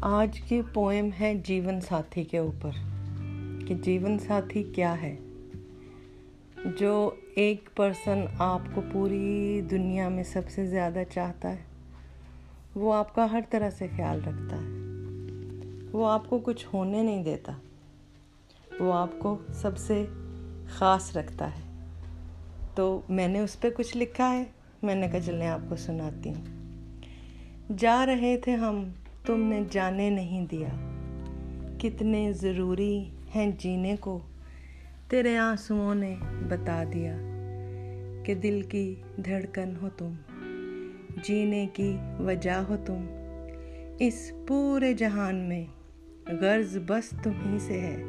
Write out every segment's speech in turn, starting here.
آج کی پوئم ہے جیون ساتھی کے اوپر، کہ جیون ساتھی کیا ہے؟ جو ایک پرسن آپ کو پوری دنیا میں سب سے زیادہ چاہتا ہے، وہ آپ کا ہر طرح سے خیال رکھتا ہے۔ وہ آپ کو کچھ ہونے نہیں دیتا، وہ آپ کو سب سے خاص رکھتا ہے۔ تو میں نے اس پہ کچھ لکھا ہے، میں نے کہا چلنے آپ کو سناتی ہوں۔ جا رہے تھے ہم تم نے جانے نہیں دیا۔ کتنے ضروری ہیں جینے کو۔ تیرے آنسوؤں نے بتا دیا کہ دل کی دھڑکن ہو تم، جینے کی وجہ ہو تم۔ اس پورے جہان میں غرض بس تمہیں سے ہے۔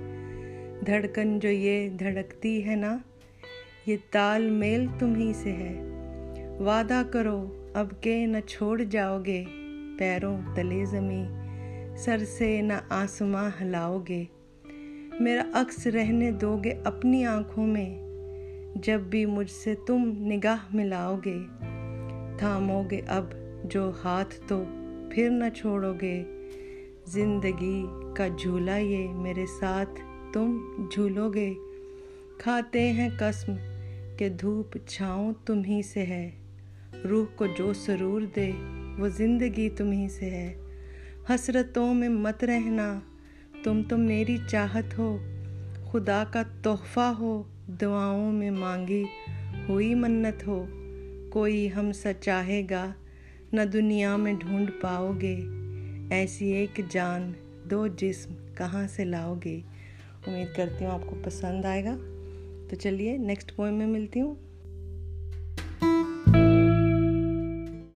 دھڑکن جو یہ دھڑکتی ہے نا، یہ تال میل تمہیں سے ہے۔ وعدہ کرو، اب کہ نہ چھوڑ جاؤ گے۔ پیروں تلے زمیں سر سے نہ آسماں ہلاؤ گے میرا عکس رہنے دو گے اپنی آنکھوں میں، جب بھی مجھ سے تم نگاہ ملاؤ گے تھامو گے اب جو ہاتھ تو پھر نہ چھوڑو گے زندگی کا جھولا یہ میرے ساتھ تم جھولو گے کھاتے ہیں قسم کہ دھوپ چھاؤں تمہیں سے ہے۔ روح کو جو سرور دے وہ زندگی تمہیں سے ہے۔ حسرتوں میں مت رہنا۔ تم تو میری چاہت ہو۔ خدا کا تحفہ ہو۔ دعاؤں میں مانگی ہوئی منت ہو۔ کوئی ہم سا چاہے گا نہ دنیا میں ڈھونڈ پاؤ گے۔ ایسی ایک جان دو جسم کہاں سے لاؤ گے؟ امید کرتی ہوں آپ کو پسند آئے گا۔ تو چلیے نیکسٹ پوائم میں ملتی ہوں۔